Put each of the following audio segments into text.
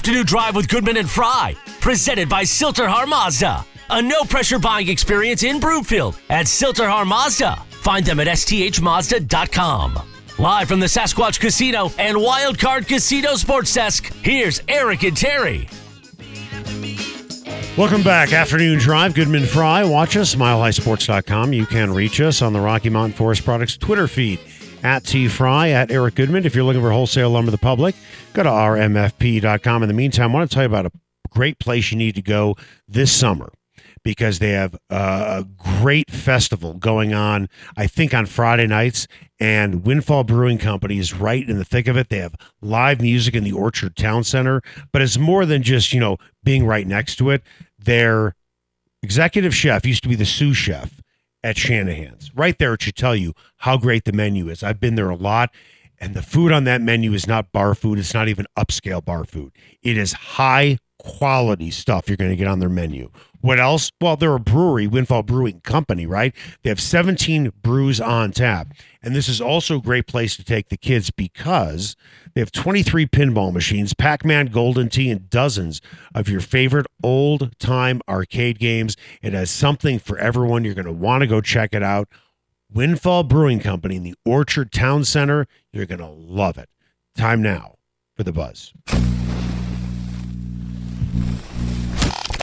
Afternoon Drive with Goodman and Fry, presented by Sill-TerHar Mazda. A no pressure buying experience in Broomfield at Sill-TerHar Mazda. Find them at sthmazda.com. Live from the Sasquatch Casino and Wildcard Casino Sports Desk, here's Eric and Terry. Welcome back. Afternoon Drive. Goodman Fry. Watch us, milehighsports.com. You can reach us on the Rocky Mountain Forest Products Twitter feed at T Fry, at Eric Goodman. If you're looking for wholesale lumber to the public, go to rmfp.com. In the meantime, I want to tell you about a great place you need to go this summer because they have uh, a great festival going on, I think, on Friday nights. And Windfall Brewing Company is right in the thick of it. They have live music in the Orchard Town Center, but it's more than just, you know, being right next to it. Their executive chef used to be the sous chef at Shanahan's. Right there, it should tell you how great the menu is. I've been there a lot. And the food on that menu is not bar food. It's not even upscale bar food. It is high quality stuff you're going to get on their menu. What else? Well, they're a brewery, Windfall Brewing Company, right? They have 17 brews on tap. And this is also a great place to take the kids because they have 23 pinball machines, Pac Man, Golden Tee, and dozens of your favorite old time arcade games. It has something for everyone. You're going to want to go check it out. Windfall Brewing Company in the Orchard Town Center. You're going to love it. Time now for the buzz.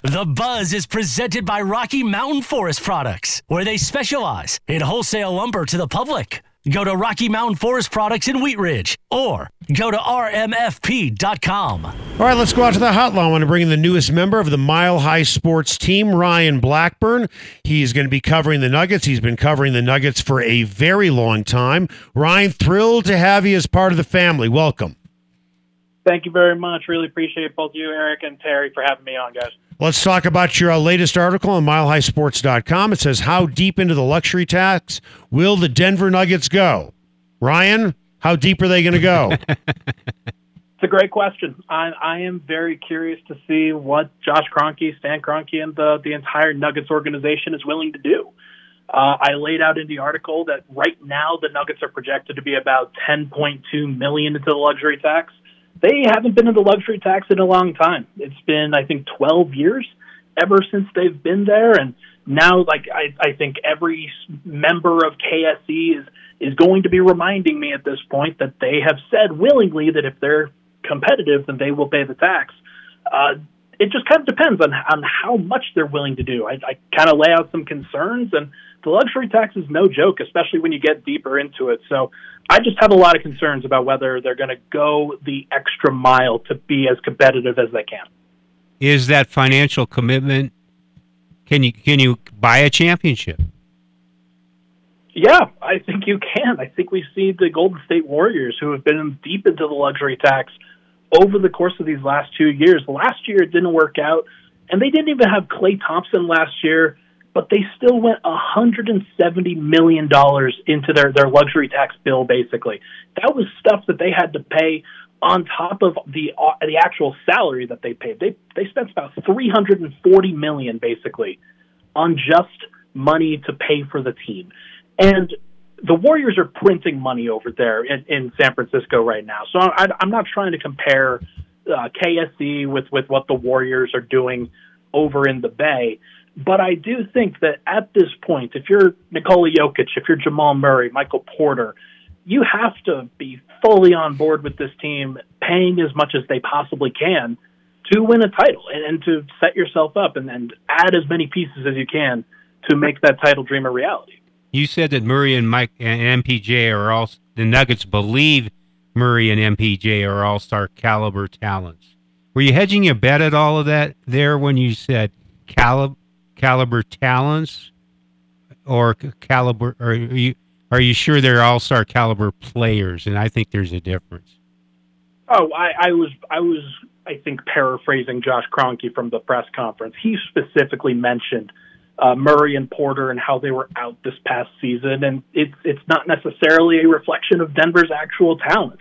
The Buzz is presented by Rocky Mountain Forest Products, where they specialize in wholesale lumber to the public. Go to Rocky Mountain Forest Products in Wheat Ridge or go to rmfp.com. All right, let's go out to the hotline. I want to bring in the newest member of the Mile High Sports team, Ryan Blackburn. He's going to be covering the Nuggets. He's been covering the Nuggets for a very long time. Ryan, thrilled to have you as part of the family. Welcome. Thank you very much. Really appreciate both you, Eric, and Terry, for having me on, guys. Let's talk about your uh, latest article on milehighsports.com. It says, How deep into the luxury tax will the Denver Nuggets go? Ryan, how deep are they going to go? it's a great question. I, I, am very curious to see what Josh Kroenke, Stan Kroenke, and the, the entire Nuggets organization is willing to do. Uh, I laid out in the article that right now the Nuggets are projected to be about 10.2 million into the luxury tax they haven't been in the luxury tax in a long time. It's been, I think, 12 years ever since they've been there. And now, like, I, I think every member of KSE is, is going to be reminding me at this point that they have said willingly that if they're competitive, then they will pay the tax. Uh, it just kind of depends on, on how much they're willing to do. I, I kind of lay out some concerns, and the luxury tax is no joke, especially when you get deeper into it. So I just have a lot of concerns about whether they're going to go the extra mile to be as competitive as they can. Is that financial commitment? Can you can you buy a championship? Yeah, I think you can. I think we see the Golden State Warriors who have been deep into the luxury tax over the course of these last two years. Last year it didn't work out, and they didn't even have Klay Thompson last year but they still went $170 million into their, their luxury tax bill, basically. That was stuff that they had to pay on top of the uh, the actual salary that they paid. They they spent about 340 million basically on just money to pay for the team. And the Warriors are printing money over there in, in San Francisco right now. So I, I'm not trying to compare uh, KSE with with what the Warriors are doing over in the Bay. But I do think that at this point, if you're Nikola Jokic, if you're Jamal Murray, Michael Porter, you have to be fully on board with this team, paying as much as they possibly can to win a title and, and to set yourself up and, and add as many pieces as you can to make that title dream a reality. You said that Murray and Mike and MPJ are all the Nuggets believe Murray and MPJ are all star caliber talents. Were you hedging your bet at all of that there when you said caliber caliber talents or caliber or are you are you sure they're all-star caliber players and I think there's a difference. Oh, I, I was I was I think paraphrasing Josh Kroenke from the press conference. He specifically mentioned uh, Murray and Porter and how they were out this past season, and it's it's not necessarily a reflection of Denver's actual talent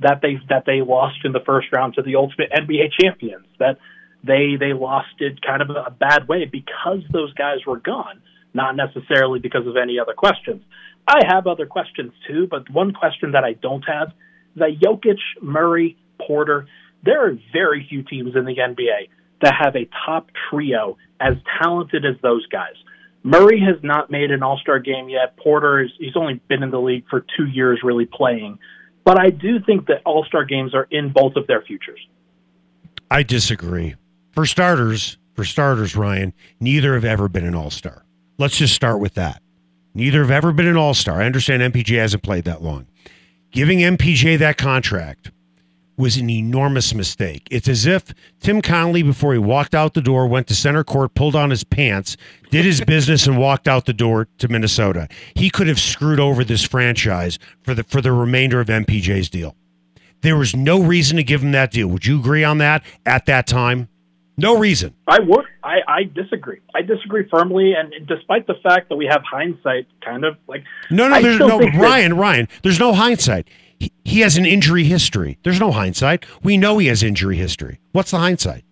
that they that they lost in the first round to the ultimate NBA champions. That they they lost it kind of a bad way because those guys were gone, not necessarily because of any other questions. I have other questions too, but one question that I don't have is that Jokic, Murray, Porter, There are very few teams in the NBA that have a top trio as talented as those guys. Murray has not made an All Star game yet. Porter is he's only been in the league for two years, really playing. But I do think that All Star games are in both of their futures. I disagree. For starters, for starters, Ryan, neither have ever been an All Star. Let's just start with that. Neither have ever been an All Star. I understand MPJ hasn't played that long. Giving MPJ that contract was an enormous mistake. It's as if Tim Connelly, before he walked out the door, went to center court, pulled on his pants, did his business, and walked out the door to Minnesota. He could have screwed over this franchise for the for the remainder of MPJ's deal. There was no reason to give him that deal. Would you agree on that at that time? No reason. I would. I, I disagree. I disagree firmly, and despite the fact that we have hindsight, kind of like no, no, I there's no Ryan. Ryan, there's no hindsight. He, he has an injury history. There's no hindsight. We know he has injury history. What's the hindsight?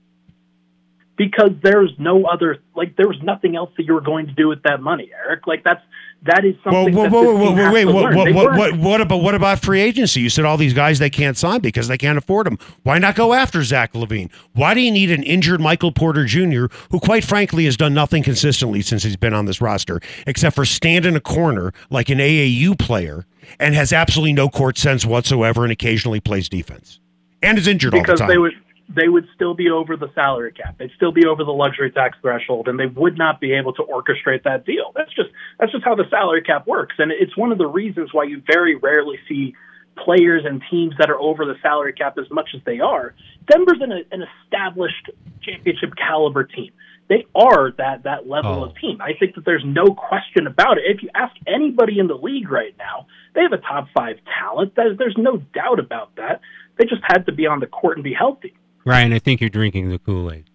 because there's no other like there was nothing else that you were going to do with that money, Eric. Like that's that is something. whoa, that whoa, this whoa, team whoa, wait, what, what, what, about what about free agency? You said all these guys they can't sign because they can't afford them. Why not go after Zach LaVine? Why do you need an injured Michael Porter Jr., who quite frankly has done nothing consistently since he's been on this roster, except for stand in a corner like an AAU player and has absolutely no court sense whatsoever and occasionally plays defense and is injured all because the time. they would they would still be over the salary cap. They'd still be over the luxury tax threshold, and they would not be able to orchestrate that deal. That's just that's just how the salary cap works, and it's one of the reasons why you very rarely see players and teams that are over the salary cap as much as they are. Denver's an, an established championship caliber team. They are that that level Oh. of team. I think that there's no question about it. If you ask anybody in the league right now, they have a top five talent. There's, there's no doubt about that. They just had to be on the court and be healthy. Ryan, I think you're drinking the Kool Aid.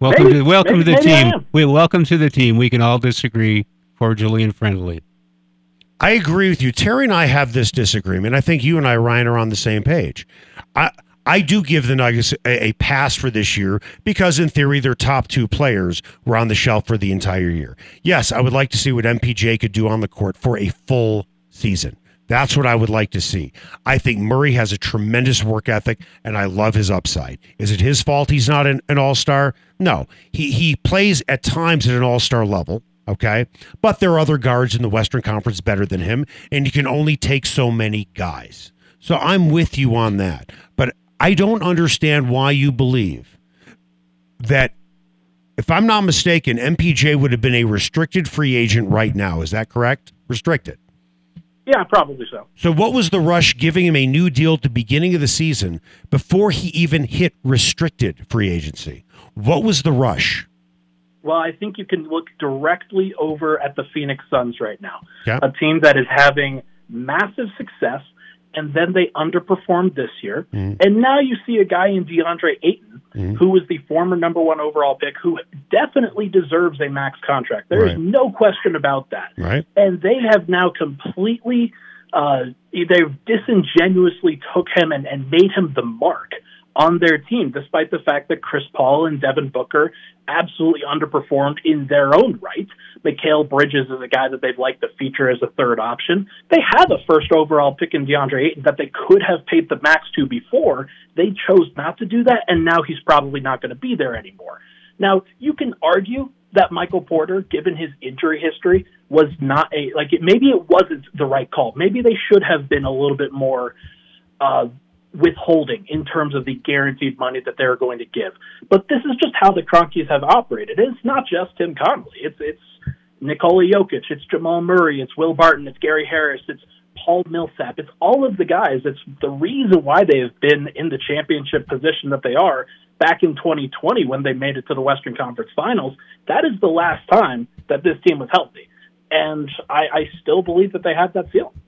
Welcome Maybe- to welcome maybe- to the team. We welcome to the team. We can all disagree cordially and friendly. I agree with you. Terry and I have this disagreement. I think you and I, Ryan, are on the same page. I I do give the Nuggets a, a pass for this year because, in theory, their top two players were on the shelf for the entire year. Yes, I would like to see what MPJ could do on the court for a full season. That's what I would like to see. I think Murray has a tremendous work ethic, and I love his upside. Is it his fault he's not an, an all star? No. He he plays at times at an all star level. Okay. But there are other guards in the Western Conference better than him, and you can only take so many guys. So I'm with you on that. But I don't understand why you believe that, if I'm not mistaken, MPJ would have been a restricted free agent right now. Is that correct? Restricted. Yeah, probably so. So what was the rush giving him a new deal at the beginning of the season before he even hit restricted free agency? What was the rush? Well, I think you can look directly over at the Phoenix Suns right now, Yeah. a team that is having massive success, and then they underperformed this year. Mm-hmm. And now you see a guy in DeAndre Ayton, who was the former number one overall pick, who definitely deserves a max contract. There is Right. no question about that. Right. and they have now completely uh, they've disingenuously took him and, and made him the mark on their team, despite the fact that Chris Paul and Devin Booker absolutely underperformed in their own right. Mikal Bridges is a guy that they'd like to feature as a third option. They had a first overall pick in DeAndre Ayton that they could have paid the max to before. They chose not to do that, and now he's probably not going to be there anymore. Now, you can argue that Michael Porter, given his injury history, was not a like it, maybe it wasn't the right call. Maybe they should have been a little bit more uh, withholding in terms of the guaranteed money that they're going to give. But this is just how the Kroenkes have operated. It's not just Tim Connelly. It's it's Nikola Jokic, it's Jamal Murray, it's Will Barton, it's Gary Harris, it's Paul Millsap. It's all of the guys. It's the reason why they have been in the championship position that they are back in 2020 when they made it to the Western Conference Finals. That is the last time that this team was healthy. And I, I still believe that they had that ceiling.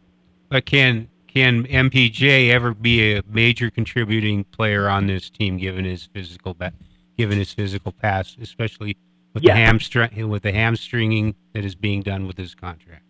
But can can MPJ ever be a major contributing player on this team given his physical ba- given his physical past, especially with Yes. the hamstring with the hamstringing that is being done with his contract?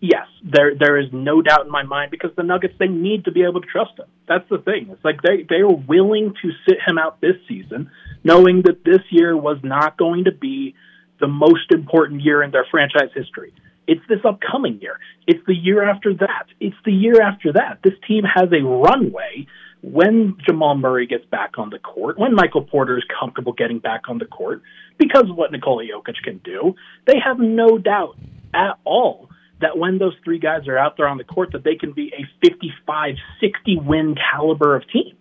Yes, there there is no doubt in my mind because the Nuggets they need to be able to trust him. That's the thing. It's like they they are willing to sit him out this season, knowing that this year was not going to be the most important year in their franchise history. It's this upcoming year. It's the year after that. It's the year after that. This team has a runway when Jamal Murray gets back on the court, when Michael Porter is comfortable getting back on the court, because of what Nikola Jokic can do, they have no doubt at all that when those three guys are out there on the court, that they can be a 55, 60 win caliber of team.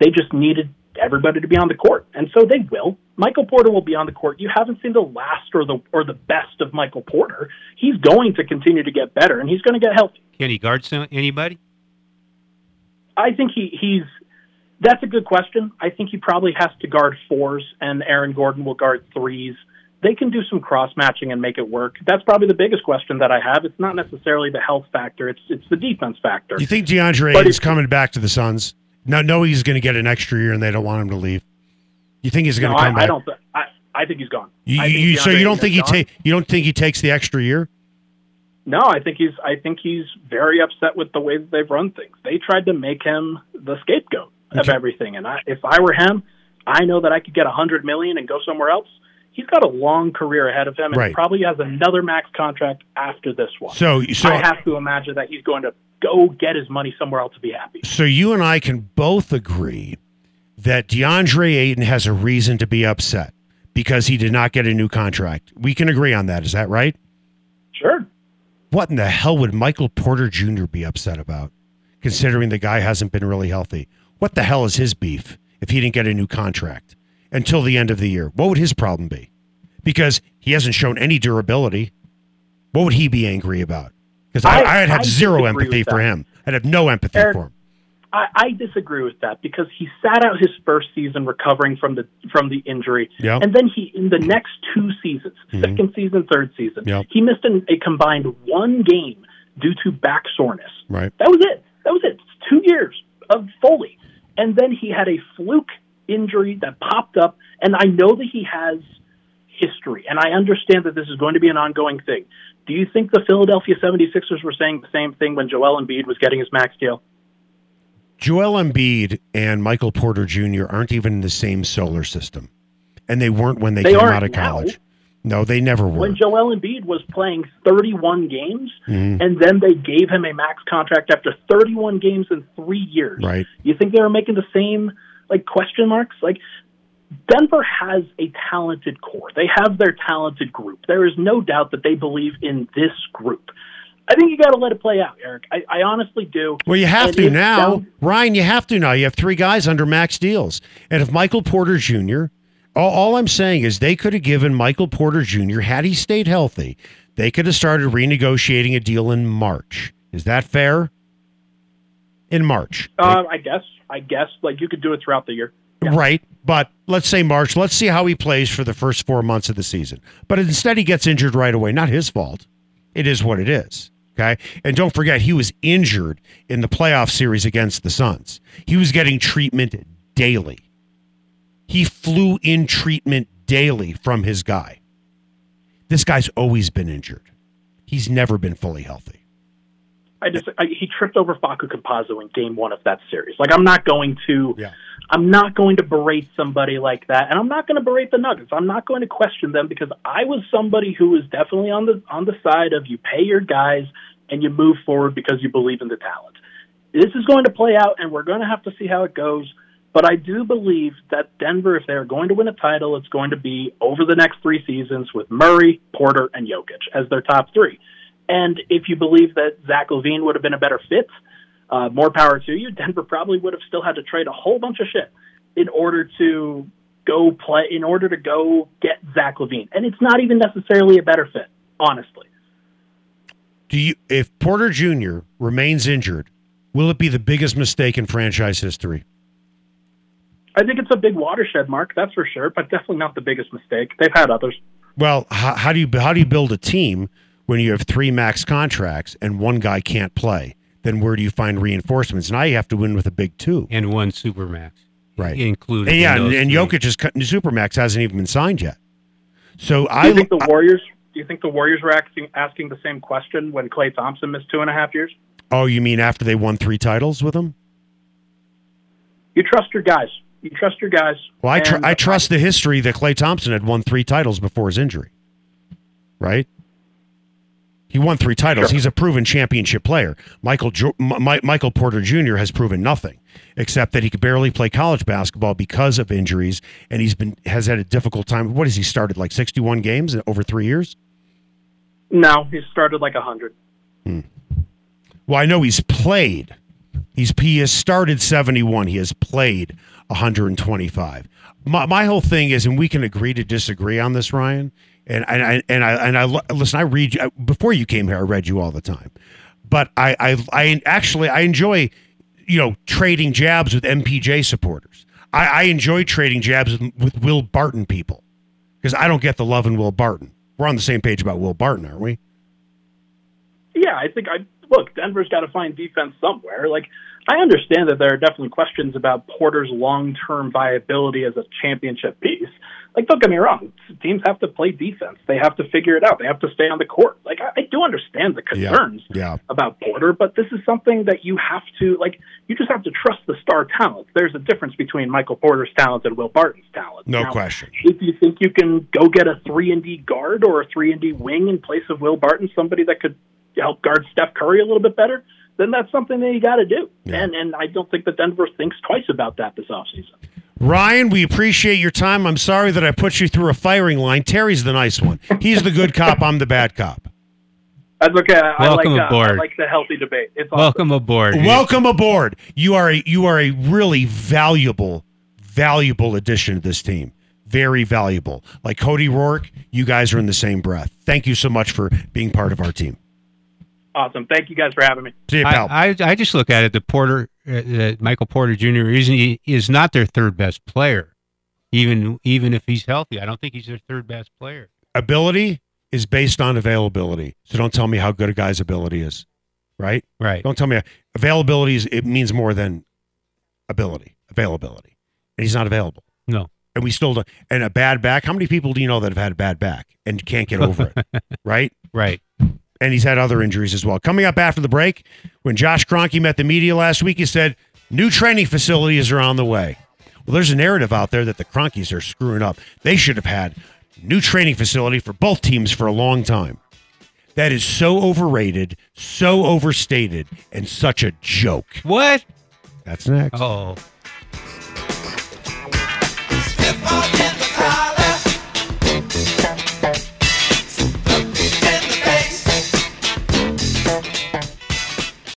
They just needed everybody to be on the court, and so they will. Michael Porter will be on the court. You haven't seen the last or the or the best of Michael Porter. He's going to continue to get better, and he's going to get healthy. Can he guard some, anybody? I think he he's. That's a good question. I think he probably has to guard fours, and Aaron Gordon will guard threes. They can do some cross matching and make it work. That's probably the biggest question that I have. It's not necessarily the health factor; it's it's the defense factor. You think DeAndre But is coming back to the Suns? No, no, he's going to get an extra year, and they don't want him to leave. You think he's going no, to I, come back? I don't. Th- I I think he's gone. You, you, so you don't think he take you don't think he takes the extra year? No, I think he's. I think he's very upset with the way that they've run things. They tried to make him the scapegoat of everything, and I, if I were him, I know that I could get a hundred million and go somewhere else. He's got a long career ahead of him, and Right. probably has another max contract after this one. So so I have to imagine that he's going to go get his money somewhere else to be happy. so you and I can both agree that DeAndre Ayton has a reason to be upset because he did not get a new contract. We can agree on that. Is that right? Sure. What in the hell would Michael Porter Jr. be upset about, considering the guy hasn't been really healthy? What the hell is his beef if he didn't get a new contract until the end of the year? What would his problem be? Because he hasn't shown any durability. What would he be angry about? Because I, I- I'd have I zero empathy for him. I'd have no empathy Eric, for him. I, I disagree with that because he sat out his first season recovering from the from the injury, Yep. and then he in the next two seasons, mm-hmm. second season, third season, Yep. he missed an, a combined one game due to back soreness. Right. That was it. That was it. Two years of Foley, and then he had a fluke injury that popped up, and I know that he has history, and I understand that this is going to be an ongoing thing. Do you think the Philadelphia 76ers were saying the same thing when Joel Embiid was getting his max deal? Joel Embiid and Michael Porter Jr. aren't even in the same solar system, and they weren't when they, They came out of now. college. No, they never were. when Joel Embiid was playing 31 games, Mhm. and then they gave him a max contract after 31 games in three years. Right. You think they were making the same like question marks? Like Denver has a talented core. They have their talented group. There is no doubt that they believe in this group. I think you got to let it play out, Eric. I, I honestly do. Well, you have And to now, down- Ryan. You have to now. You have three guys under max deals, and if Michael Porter Jr. All, all I'm saying is they could have given Michael Porter Jr. had he stayed healthy, they could have started renegotiating a deal in March. Is that fair? In March, uh, I guess. I guess like you could do it throughout the year. right? But let's say March. Let's see how he plays for the first four months of the season. But instead, he gets injured right away. Not his fault. It is what it is. Okay. And don't forget, he was injured in the playoff series against the Suns. He was getting treatment daily. He flew in treatment daily from his guy. This guy's always been injured. He's never been fully healthy. I just I, he tripped over Facu Campazzo in game one of that series. Like I'm not going to Yeah. I'm not going to berate somebody like that, and I'm not going to berate the Nuggets. I'm not going to question them because I was somebody who was definitely on the on the side of you pay your guys and you move forward because you believe in the talent. This is going to play out, and we're going to have to see how it goes. But I do believe that Denver, if they're going to win a title, it's going to be over the next three seasons with Murray, Porter, and Jokic as their top three. And if you believe that Zach LaVine would have been a better fit, uh, more power to you. Denver probably would have still had to trade a whole bunch of shit in order to go play, in order to go get Zach LaVine. And it's not even necessarily a better fit, honestly. Do you if Porter Jr. remains injured, will it be the biggest mistake in franchise history? I think it's a big watershed mark, that's for sure, but definitely not the biggest mistake. They've had others. Well, how, how do you how do you build a team when you have three max contracts and one guy can't play? Then where do you find reinforcements? Now you have to win with a big two, and one supermax, right? included. And yeah, in and, those and. Jokic is cut- supermax hasn't even been signed yet. So Do I you think the I- Warriors? Do you think the Warriors were asking asking the same question when Klay Thompson missed two and a half years? oh, you mean after they won three titles with him? You trust your guys. You trust your guys. Well, I tr- And I trust the history that Klay Thompson had won three titles before his injury, right? He won three titles. Sure. He's a proven championship player. Michael jo- M- Michael Porter Jr. has proven nothing. except that he could barely play college basketball because of injuries, and he's been has had a difficult time. What has he started like sixty one games in over three years? No, he started like a hundred. Hmm. Well, I know he's played. He's he has started seventy one. He has played one hundred and twenty five. My my whole thing is, and we can agree to disagree on this, Ryan. And I and I and I listen. I read you before you came here. I read you all the time, but I I I actually I enjoy you know trading jabs with MPJ supporters. I, I enjoy trading jabs with, with Will Barton people because I don't get the love in Will Barton. We're on the same page about Will Barton, aren't we? Yeah, I think I look. Denver's got to find defense somewhere. Like I understand that there are definitely questions about Porter's long-term viability as a championship piece. Like, don't get me wrong, teams have to play defense. They have to figure it out. They have to stay on the court. Like, I, I do understand the concerns yeah. about Porter, but this is something that you have to like. You just have to trust the star talent. There's a difference between Michael Porter's talent and Will Barton's talent. No Now, question. If you think you can go get a three and D guard or a three and D wing in place of Will Barton, somebody that could help guard Steph Curry a little bit better, then that's something that you got to do. Yeah. And and I don't think that Denver thinks twice about that this offseason. Ryan, we appreciate your time. I'm sorry that I put you through a firing line. Terry's the nice one. He's the good cop. I'm the bad cop. That's okay. I, Welcome I like, uh, I aboard. like the healthy debate. It's awesome. Welcome aboard. Welcome aboard. You are a you are a really valuable, valuable addition to this team. Very valuable. Like Cody Roark, you guys are in the same breath. Thank you so much for being part of our team. Awesome. Thank you guys for having me. See you, pal. I, I I just look at it. The Porter, uh, uh, Michael Porter Jr. is is not their third best player, even even if he's healthy. I don't think he's their third best player. ability is based on availability. So don't tell me how good a guy's ability is. Right? Right. Don't tell me availability is it means more than ability. Availability. And he's not available. No. And we still don't and a bad back. How many people do you know that have had a bad back and can't get over it? right? Right. And he's had other injuries as well. Coming up after the break, when Josh Kroenke met the media last week, he said new training facilities are on the way. Well, there's a narrative out there that the Kroenkes are screwing up. They should have had new training facility for both teams for a long time. That is so overrated, so overstated, and such a joke. What? That's next. Oh.